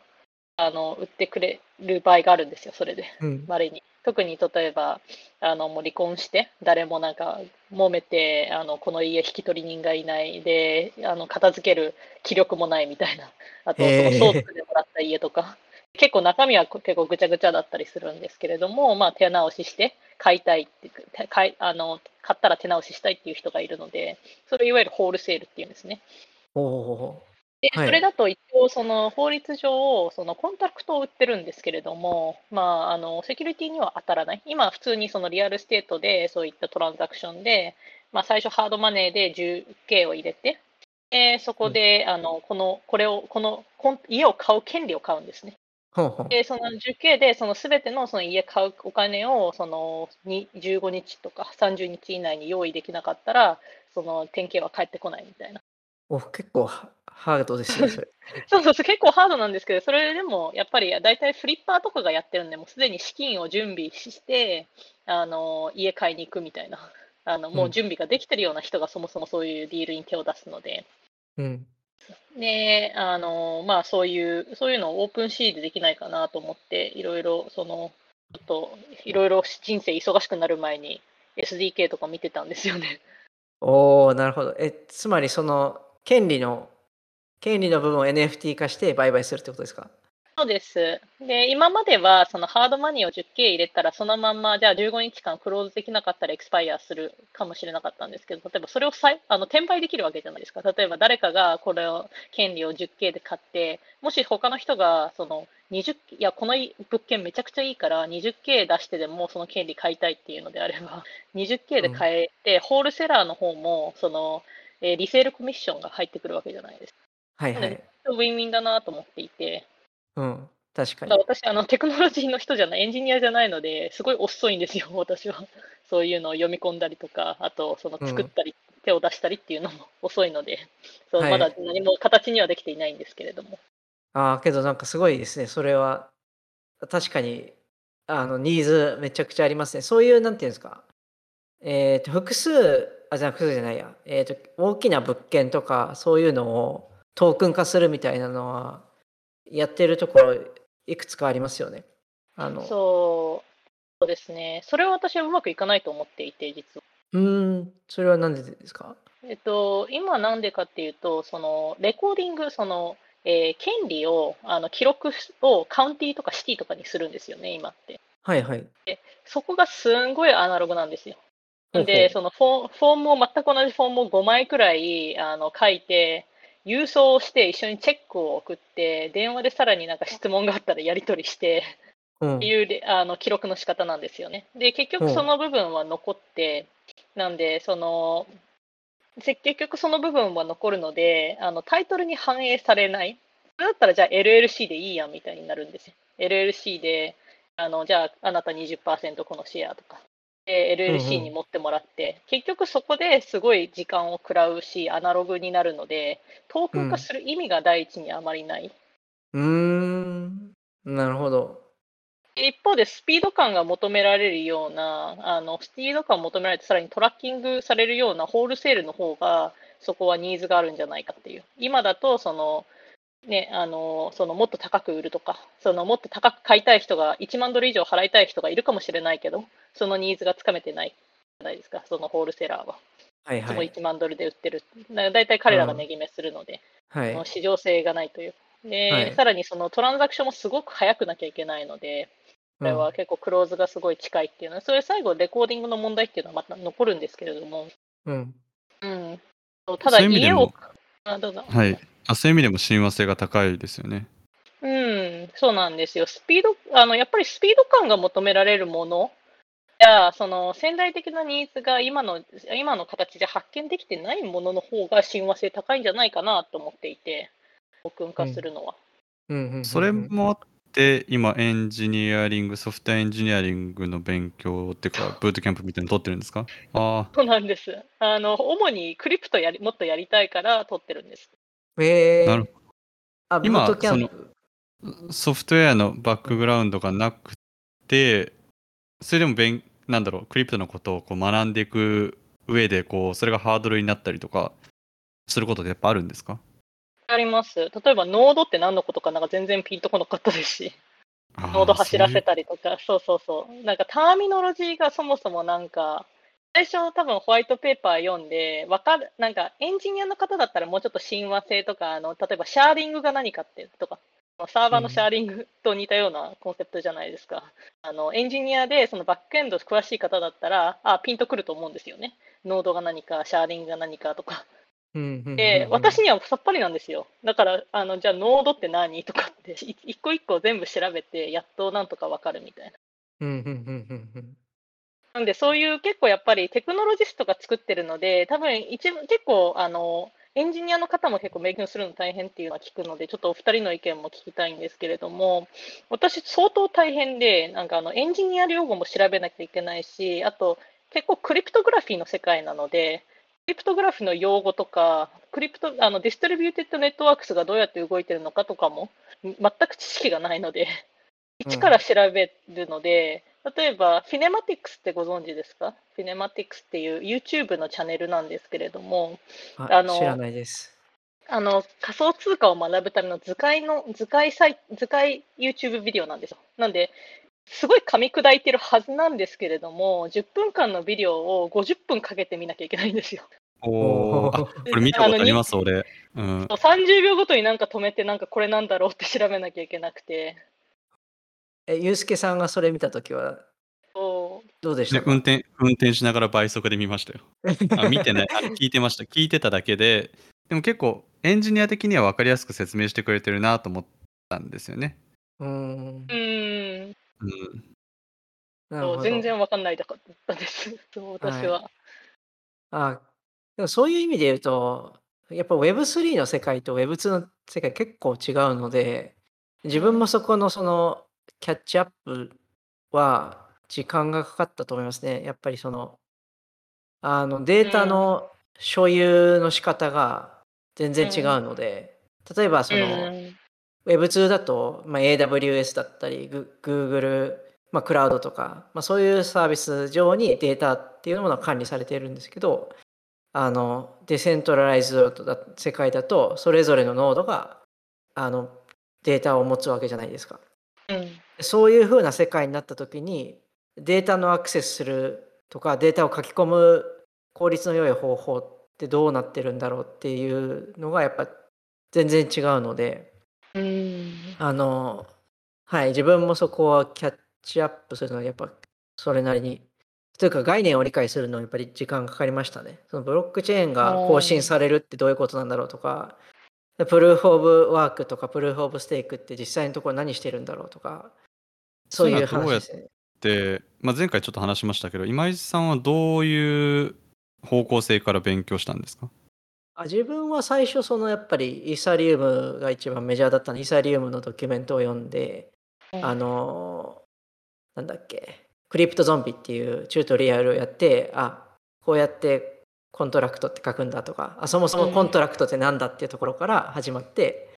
あの売ってくれる場合があるんですよ、それで。うん。稀に。特に例えばあのもう離婚して誰もなんか揉めてあのこの家引き取り人がいないであの片付ける気力もないみたいなあとその相続でもらった家とか結構中身は結構ぐちゃぐちゃだったりするんですけれども、まあ、手直しして買いたいってて買いあの買ったら手直ししたいっていう人がいるのでそれをいわゆる wholesale っていうんですね。おおで、はいそれだと一応、その法律上、その contract を売ってるんですけれども、まあ、あのセキュリティには当たらない。今、普通にその real estate でそういった transaction で、まあ、最初 hard money で 10K を入れて、でそこで、あのこのこれをこのコン家を買う権利を買うんですね。ほうほう。で、その 10K で、そのすべてのその家買うお金を、そのに15日とか30日以内に用意できなかったら、その 10K は返ってこないみたいな。お結構ハハードですね、それ。そうそうそう、結構ハードなんですけど、それでもやっぱり大体フリッパーとかがやってるんで、もうすでに資金を準備して、あの家買いに行くみたいな、あのもう準備ができてるような人がそもそもそういうディールに手を出すので、うん。で、あの、まあそういう、そういうのをオープンシーでできないかなと思って、いろいろ、その、ちょっと、いろいろ人生忙しくなる前に SDK とか見てたんですよね。おおなるほど。え、つまりその権利の権利の部分を NFT 化して売買するってことですか？そうです。で、今までは、そのハードマニーを 10K 入れたら、そのまんま、じゃあ15日間クローズできなかったらエクスパイアするかもしれなかったんですけど、例えばそれを再あの転売できるわけじゃないですか。例えば誰かがこれを、権利を 10K で買って、もし他の人が、その20、いや、この物件めちゃくちゃいいから、20K 出してでもその権利買いたいっていうのであれば、20K で買えて、ホールセラーの方も、その、えーリセールコミッションが入ってくるわけじゃないですか。はいはい。ウィンウィンだなと思っていて、うん。確かにだから。私あの、テクノロジーの人じゃない、エンジニアじゃないので、すごい遅いんですよ、私は。そういうのを読み込んだりとか、あと、そのうん作ったり、手を出したりっていうのも遅いので、そうはいまだ何も形にはできていないんですけれども。ああ、けどなんかすごいですね。それは確かにあのニーズめちゃくちゃありますね。そういうなんていうんですか。えっ、と複数あじゃあ複数じゃないや。えっ、と大きな物件とかそういうのをトークン化するみたいなのはやってるところいくつかありますよね。あのそう、そうですね。それは私はうまくいかないと思っていて、実は。うーんそれはなんでですか？えっと、今なんでかっていうと、そのレコーディング、その、えー権利をあの記録をカウンティとかシティとかにするんですよね、今って。はいはい。そこがすんごいアナログなんですよ。で、そのフォフォームを、全く同じフォームを5枚くらいあの書いて、郵送して一緒にチェックを送って、電話でさらになんか質問があったらやり取りして、うんっていうであの記録の仕方なんですよね。で、結局うんその部分は残って、なんで、その、せ結局その部分は残るので、あのタイトルに反映されない。それだったらじゃあ LLC でいいやみたいになるんですよ。LLC で、あのじゃああなた20%このシェアとか。LLC んに持ってもらって、結局そこですごい時間を食らうし、アナログになるので、トークン化する意味が第一にあまりない。うーんなるほど。一方でスピード感が求められるような、あのスピード感を求められて、さらにトラッキングされるようなホールセールの方が、そこはニーズがあるんじゃないかっていう。今だと、その、ね、あの、そのもっと高く売るとか、そのもっと高く買いたい人が、1万ドル以上払いたい人がいるかもしれないけど、そのニーズがつかめてないじゃないですか、そのホールセラーは。いつもはいはい。1万ドルで売ってる。だから大体彼らが値決めするので、はいその市場性がないという。で、はいさらにそのトランザクションもすごく早くなきゃいけないので、これは結構クローズがすごい近いっていうのは、それ最後レコーディングの問題っていうのはまた残るんですけれども、うん。うん、そうただ家をも、あどうぞはい。あそういう意味でも親和性が高いですよね。うん、そうなんですよ。スピード、あの、やっぱりスピード感が求められるものや、その潜在的なニーズが今の、今の形で発見できてないものの方が親和性高いんじゃないかなと思っていて、オープン化するのは。うんうんうんうんそれもあって、今、エンジニアリング、ソフトウェアエンジニアリングの勉強っていうか、ブートキャンプみたいなの取ってるんですか？あそうなんです。あの、主にクリプトやり、もっとやりたいから取ってるんです。えー、なるあ、ブ今ートキャンプ。あ、ソフトウェアのバックグラウンドがなくて、それでも勉、なんだろう、クリプトのことをこう学んでいく上で、こう、それがハードルになったりとか、することってやっぱあるんですか？あります。例えば、ノードって何のことかなんか全然ピンとこなかったですし。ノード走らせたりとか、そうそうそう。なんかターミノロジーがそもそもなんか、最初多分ホワイトペーパー読んで、わかる、なんかエンジニアの方だったらもうちょっと親和性とか、あの、例えばシャーリングが何かってとか、サーバーのシャーリングと似たようなコンセプトじゃないですか。あの、エンジニアでそのバックエンド詳しい方だったら、あ、ピンとくると思うんですよね。ノードが何か、シャーリングが何かとか。で、私にはさっぱりなんですよ。だから、あの、じゃあ、ノードって何？とかって、い一個一個全部調べて、やっとなんとかわかるみたいな。なんで、そういう結構やっぱりテクノロジストが作ってるので、多分一部結構、あの、エンジニアの方も結構勉強するの大変っていうのは聞くので、ちょっとお二人の意見も聞きたいんですけれども、私相当大変で、なんかあの、エンジニア用語も調べなきゃいけないし、あと結構 cryptography の世界なので、 cryptography の用語とか、 crypto、あの、 distributed networks がどうやって動いてるのかとかも、全く知識がないので、一から調べるので、例えば、 Finematics ってご存知ですか？ Finematics っていう YouTube のチャンネルなんですけれども、ああの知らないです。あの仮想通貨を学ぶための図解の図解サイ図解 YouTube ビデオなんですよ。なんで、すごい噛み砕いてるはずなんですけれども、10分間のビデオを50分かけて見なきゃいけないんですよ。おお。あ、これ見たことあります、俺。うん。30秒ごとになんか止めて、なんかこれなんだろうって調べなきゃいけなくて。え、ゆうすけさんがそれ見たときはそうどうでしたか、ね運転、運転しながら倍速で見ましたよ。あ見てない。あ聞いてました。聞いてただけで、でも結構エンジニア的には分かりやすく説明してくれてるなと思ったんですよね。うーんう。ーん。そう全然わかんないだったです。そう私は。あでもそういう意味で言うと、やっぱ Web3 の世界と Web2 の世界結構違うので、自分もそこのそのキャッチアップは時間がかかったと思いますね。やっぱりその、あのデータの所有の仕方が全然違うので、例えばその、うん。Web2 だと、まあ、AWS だったり、グ Google、まあ、クラウドとか、まあ、そういうサービス上にデータっていうものが管理されているんですけど、あの、デセントラライズドだ世界だと、それぞれのノードがあのデータを持つわけじゃないですか。うん。そういう風な世界になった時に、データのアクセスするとか、データを書き込む効率の良い方法ってどうなってるんだろうっていうのがやっぱ全然違うので、うん。あの、はい、自分もそこはキャッチアップするのはやっぱそれなりに、というか概念を理解するのにやっぱり時間かかりましたね。そのブロックチェーンが更新されるってどういうことなんだろうとか、でプルーフオブワークとかプルーフオブステークって実際のところ何してるんだろうとか、そういう話ですね。で、まあ、前回ちょっと話しましたけど、今井さんはどういう方向性から勉強したんですか？あ自分は最初そのやっぱりイーサリウムが一番メジャーだったのでイーサリウムのドキュメントを読んで、あのなんだっけ CryptoZombies っていうチュートリアルをやってあこうやってコントラクトって書くんだとかあそもそもコントラクトってなんだっていうところから始まって、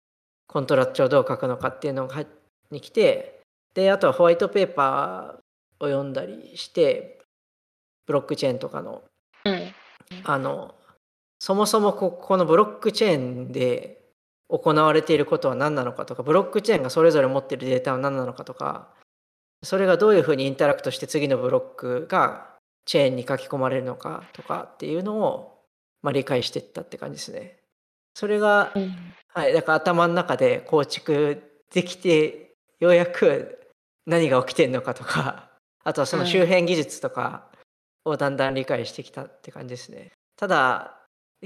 コントラクトをどう書くのかっていうのがに来てであとはホワイトペーパーを読んだりしてブロックチェーンとかのうん。あのそもそもここのブロックチェーンで行われていることは何なのかとかブロックチェーンがそれぞれ持っているデータは何なのかとかそれがどういうふうにインタラクトして次のブロックがチェーンに書き込まれるのかとかっていうのを、まあ、理解していったって感じですね。それが、うん。はい、だから頭の中で構築できてようやく何が起きてるのかとか あとはその周辺技術とかをだんだん理解してきたって感じですね。ただ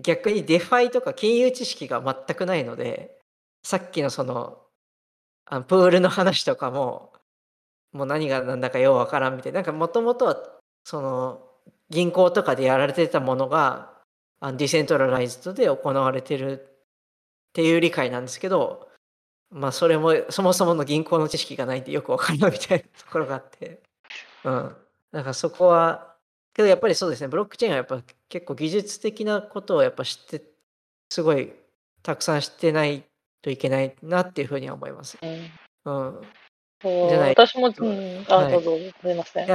逆に DeFi とか金融知識が全くないのでさっきのそのあのプールの話とかももう何が何だかようわからんみたいななんかもともとはその銀行とかでやられてたものがディセントラライズドで行われてるっていう理解なんですけどまあそれもそもそもの銀行の知識がないんでよくわからないみたいなところがあって。うん。だからそこはけどやっぱりそうですねブロックチェーンはやっぱ結構技術的なことをやっぱ知ってすごいたくさん知ってないといけないなっていうふうには思います。うん。うん、じゃない。私も、うん、あ、はい。どうぞ、すい。ません。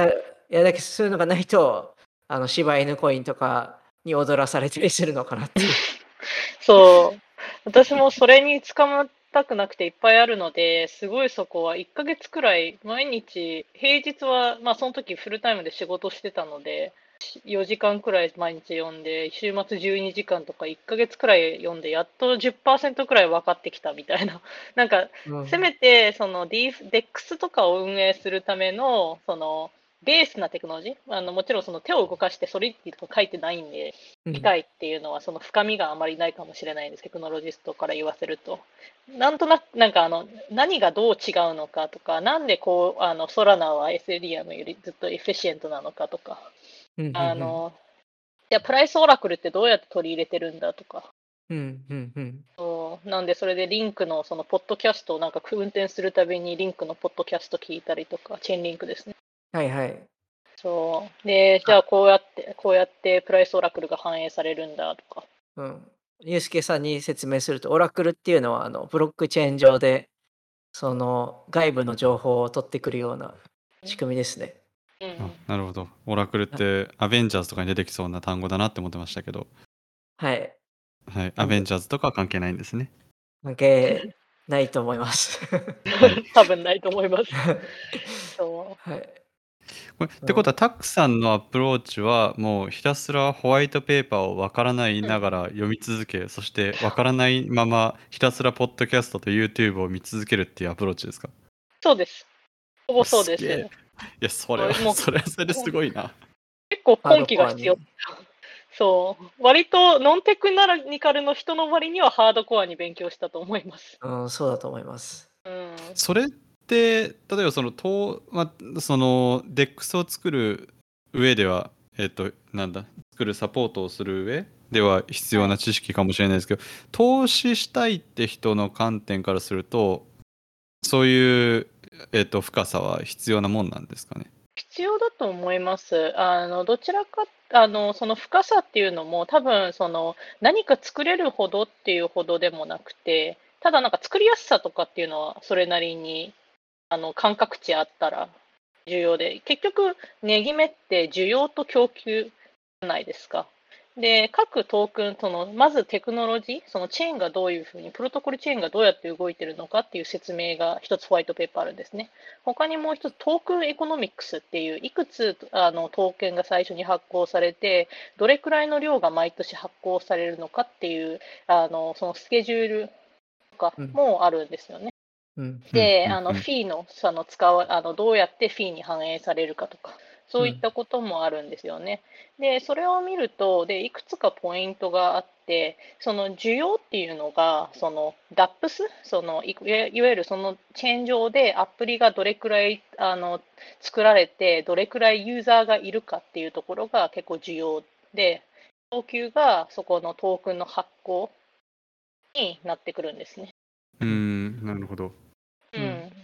いやだけどそういうのがないとあの柴犬コインとかに踊らされたりするのかなって。そう。私もそれに捕まったくなくていっぱいあるので、すごいそこは1ヶ月くらい、毎日、平日は、まあその時フルタイムで仕事してたので、4時間くらい毎日読んで、週末12時間とか1ヶ月くらい読んで、やっと10%くらい分かってきたみたいな。なんか、うんせめて、その DEX とかを運営するための、その、ベースなテクノロジー？あのもちろんその手を動かしてソリッティとか書いてないんで、うん。理解っていうのはその深みがあまりないかもしれないんです。テクノロジストから言わせると。なんとなく、なんかあの、何がどう違うのかとか、なんでこう、あの、ソラナは SLM よりずっとエフィシエントなのかとか、うんうんあの、じゃあプライスオラクルってどうやって取り入れてるんだとか、うんうんうん。そう。なんでそれでリンクのそのポッドキャストをなんか運転するたびにリンクのポッドキャスト聞いたりとか、チェーンリンクですね。はいはい。そう。で、じゃあこうやって、こうやってプライスオラクルが反映されるんだとか。うん。ユースケさんに説明すると、オラクルっていうのはあのブロックチェーン上でその外部の情報を取ってくるような仕組みですね。うんあなるほど。オラクルってアベンジャーズとかに出てきそうな単語だなって思ってましたけど。はい。はい。アベンジャーズとかは関係ないんですね。関係ないと思います。多分ないと思います。そはい。これってことは、タックさんのアプローチは、もうひたすらホワイトペーパーをわからないながら読み続け、そしてわからないままひたすらポッドキャストと YouTube を見続けるっていうアプローチですか？うそうです。ほぼそうですいや、それは、もうそれはそれですごいな。結構根気が必要。そう。割とノンテクニカルの人の割にはハードコアに勉強したと思います。うん、そうだと思います。うん。それって、例えばその、とまあ、その、DEX を作る上では、えっ、と、なんだ、作るサポートをする上では必要な知識かもしれないですけど、投資したいって人の観点からすると、そういう、えっ、と、深さは必要なもんなんですかね？必要だと思います。あのどちらかあのその深さっていうのも多分その何か作れるほどっていうほどでもなくてただなんか作りやすさとかっていうのはそれなりにあの感覚値あったら重要で結局値決めって需要と供給じゃないですか。で各トークンそのまずテクノロジーそのチェーンがどういうふうにプロトコルチェーンがどうやって動いてるのかっていう説明が一つホワイトペーパーあるんですね。他にもう一つ token economics っていういくつあのトークンが最初に発行されてどれくらいの量が毎年発行されるのかっていうあのそのスケジュールとかもあるんですよね。うん。で、うんあのフィーのその使わあのどうやってフィーに反映されるかとかそういったこともあるんですよね。でそれを見るとでいくつかポイントがあってその需要っていうのがその DAPS そのいいわいわゆるそのチェーン上でアプリがどれくらいあの作られてどれくらいユーザーがいるかっていうところが結構重要で供給がそこのトークンの発行になってくるんですね。うーん、なるほど。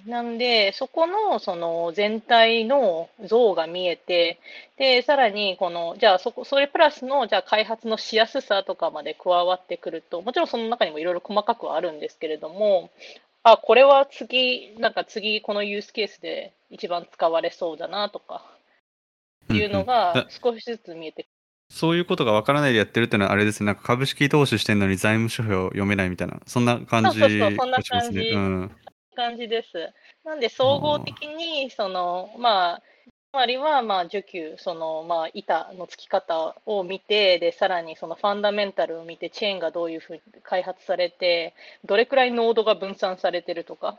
なんで、そこのその全体の像が見えて、で、さらにこの、じゃあそこ、それプラスの、じゃあ開発のしやすさとかまで加わってくると、もちろんその中にもいろいろ細かくはあるんですけれども、あ、これは次、なんか次、このユースケースで一番使われそうだなとか、っていうのがだ少しずつ見えてそういうことがわからないでやってるっていうのはあれですね。なんか株式投資してるのに財務諸表を読めないみたいな、そんな感じそうそうそうそんな。感じうん。感じです。なんで、総合的に、その、まあ、つまりは、まあ、需給、その、まあ、板の付き方を見て、で、さらにそのファンダメンタルを見て、チェーンがどういうふうに開発されて、どれくらいノードが分散されてるとか、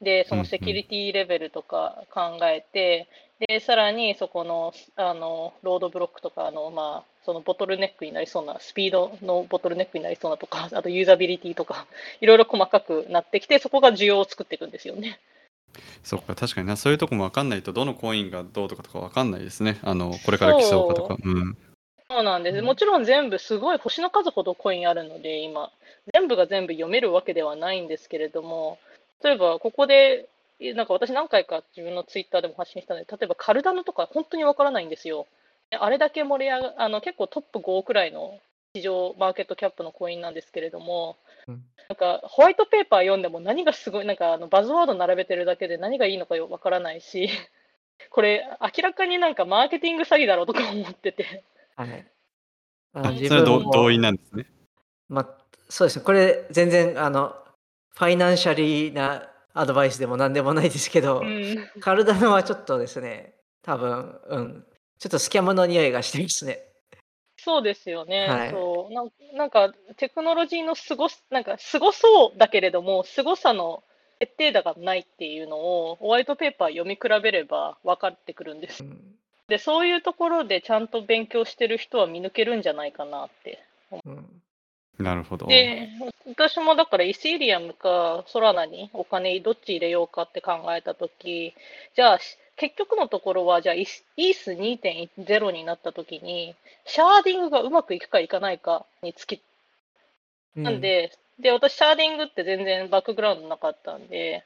で、そのセキュリティレベルとか考えて、で、さらにそこの、あの、ロードブロックとかの、まあ、そのボトルネックになりそうな、スピードのボトルネックになりそうなとか、あとユーザビリティとか、いろいろ細かくなってきて、そこが需要を作っていくんですよね。そっか、確かにな。そういうとこもわかんないと、どのコインがどうとかとかわかんないですね。あの、これから競うかとか。うん。そうなんです。うんもちろん全部すごい星の数ほどコインあるので、今、全部が全部読めるわけではないんですけれども、例えばここで、えなんか私何回か自分のツイッターでも発信したので、例えばカルダノとか本当にわからないんですよ。であれだけ盛り上が、あの結構トップ5くらいの市場マーケットキャップのコインなんですけれども、うんなんかホワイトペーパー読んでも何がすごい、なんかあのバズワード並べてるだけで何がいいのかよわからないし、これ明らかになんかマーケティング詐欺だろうとか思ってて。はい。あ自それは同意なんですね。まあ、そうですね。これ全然あのファイナンシャリーなアドバイスでも何でもないですけど、うんカルダノはちょっとですね、多分、うん、ちょっとスキャムの匂いがしてますね。そうですよね。はいそうなんなんかテクノロジーのすごすなんかすごそうだけれども、すごさの決定打がないっていうのをホワイトペーパー読み比べれば分かってくるんですう。んで、そういうところでちゃんと勉強してる人は見抜けるんじゃないかなって。うんなるほど。で、私もだから Ethereum か Solana にお金どっち入れようかって考えたとき、じゃあし結局のところは、じゃあ ETH 2.0になったときに、 sharding がうまくいくかいかないかにつき、なん、で、で、私 sharding って全然バックグラウンドなかったんで、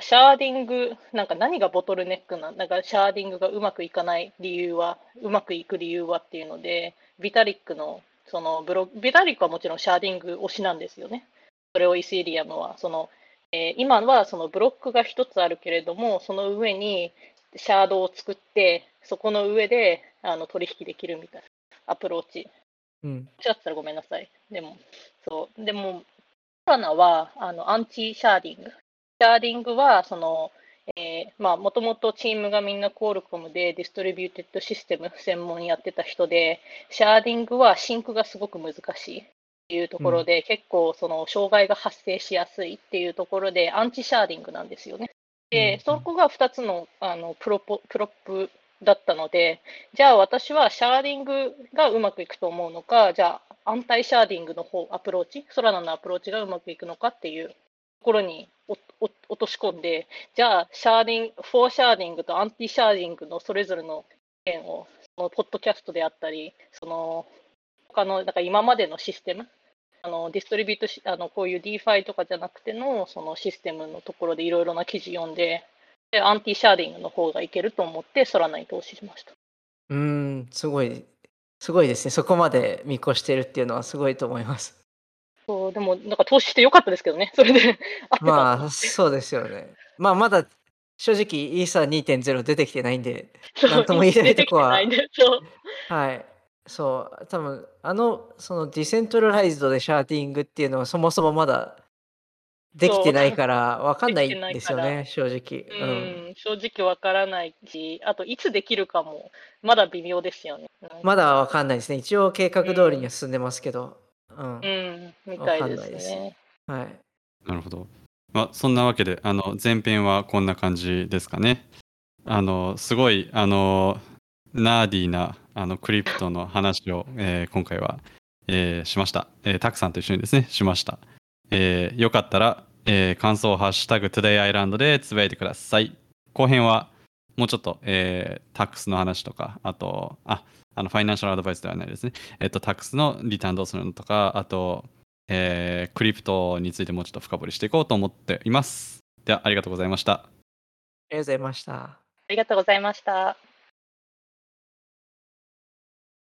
sharding、なんか何がボトルネックなんだか、 sharding がうまくいかない理由は、うまくいく理由はっていうので、ビタリックの、そのブロ Vitalik はもちろん sharding 推しなんですよね。それを Ethereum は、その、えー今はそのブロックが一つあるけれども、その上に shard を作って、そこの上であの取引できるみたいなアプローチうん。違ってたらごめんなさい。でも、そう。でも、 Solana は、あの、アンチ sharding。sharding は、その、もともとチームがみんな Qualcomm で distributed system 専門やってた人で、 sharding は sync がすごく難しい。っていうところで、結構その障害が発生しやすいっていうところで、アンチ sharding なんですよね。で、うん。そこが2つのあのプロポプロップだったので、じゃあ私は sharding がうまくいくと思うのか、じゃあ anti-sharding の方、アプローチ、 Solana のアプローチがうまくいくのかっていうところにおお落とし込んで、じゃあ sharding、for sharding と anti-sharding のそれぞれの意見を、そのポッドキャストであったり、その他の、だか今までのシステム、あの distribute し、あのこういう DeFi とかじゃなくてのそのシステムのところでいろいろな記事読んで、で anti-sharding の方がいけると思って、 Solana に投資しました。うん、すごい、すごいですね。そこまで見越してるっていうのはすごいと思います。そうでも、なんか投資してよかったですけどね、それで まあ、そうですよね。まあ、まだ正直、イーサー2.0出てきてないんで、なんとも言えないとこははい。そう、多分あの、そのディセントラライズドでシャーティングっていうのはそもそもまだできてないから わかんないんですよね、正直。ううん。ん、正直わからないし、あといつできるかもまだ微妙ですよね。うんまだわかんないですね。一応計画通りには進んでますけど。うん。うん、みたいわかんですないですね。はい。なるほど。まあ、そんなわけで、あの、前編はこんな感じですかね。あの、すごい、あの、ナーディーな、あの、クリプトの話を、えー今回は、えーしました。えーたくさんと一緒にですね、しました。えーよかったら、えー感想をハッシュタグ TodayIsland でつぶやいてください。後編は、もうちょっと、えータックスの話とか、あと、あ、あの、ファイナンシャルアドバイスではないですね。えっと、タックスのリターンどうするのとか、あと、えークリプトについてもうちょっと深掘りしていこうと思っています。では、ありがとうございました。ありがとうございました。ありがとうございました。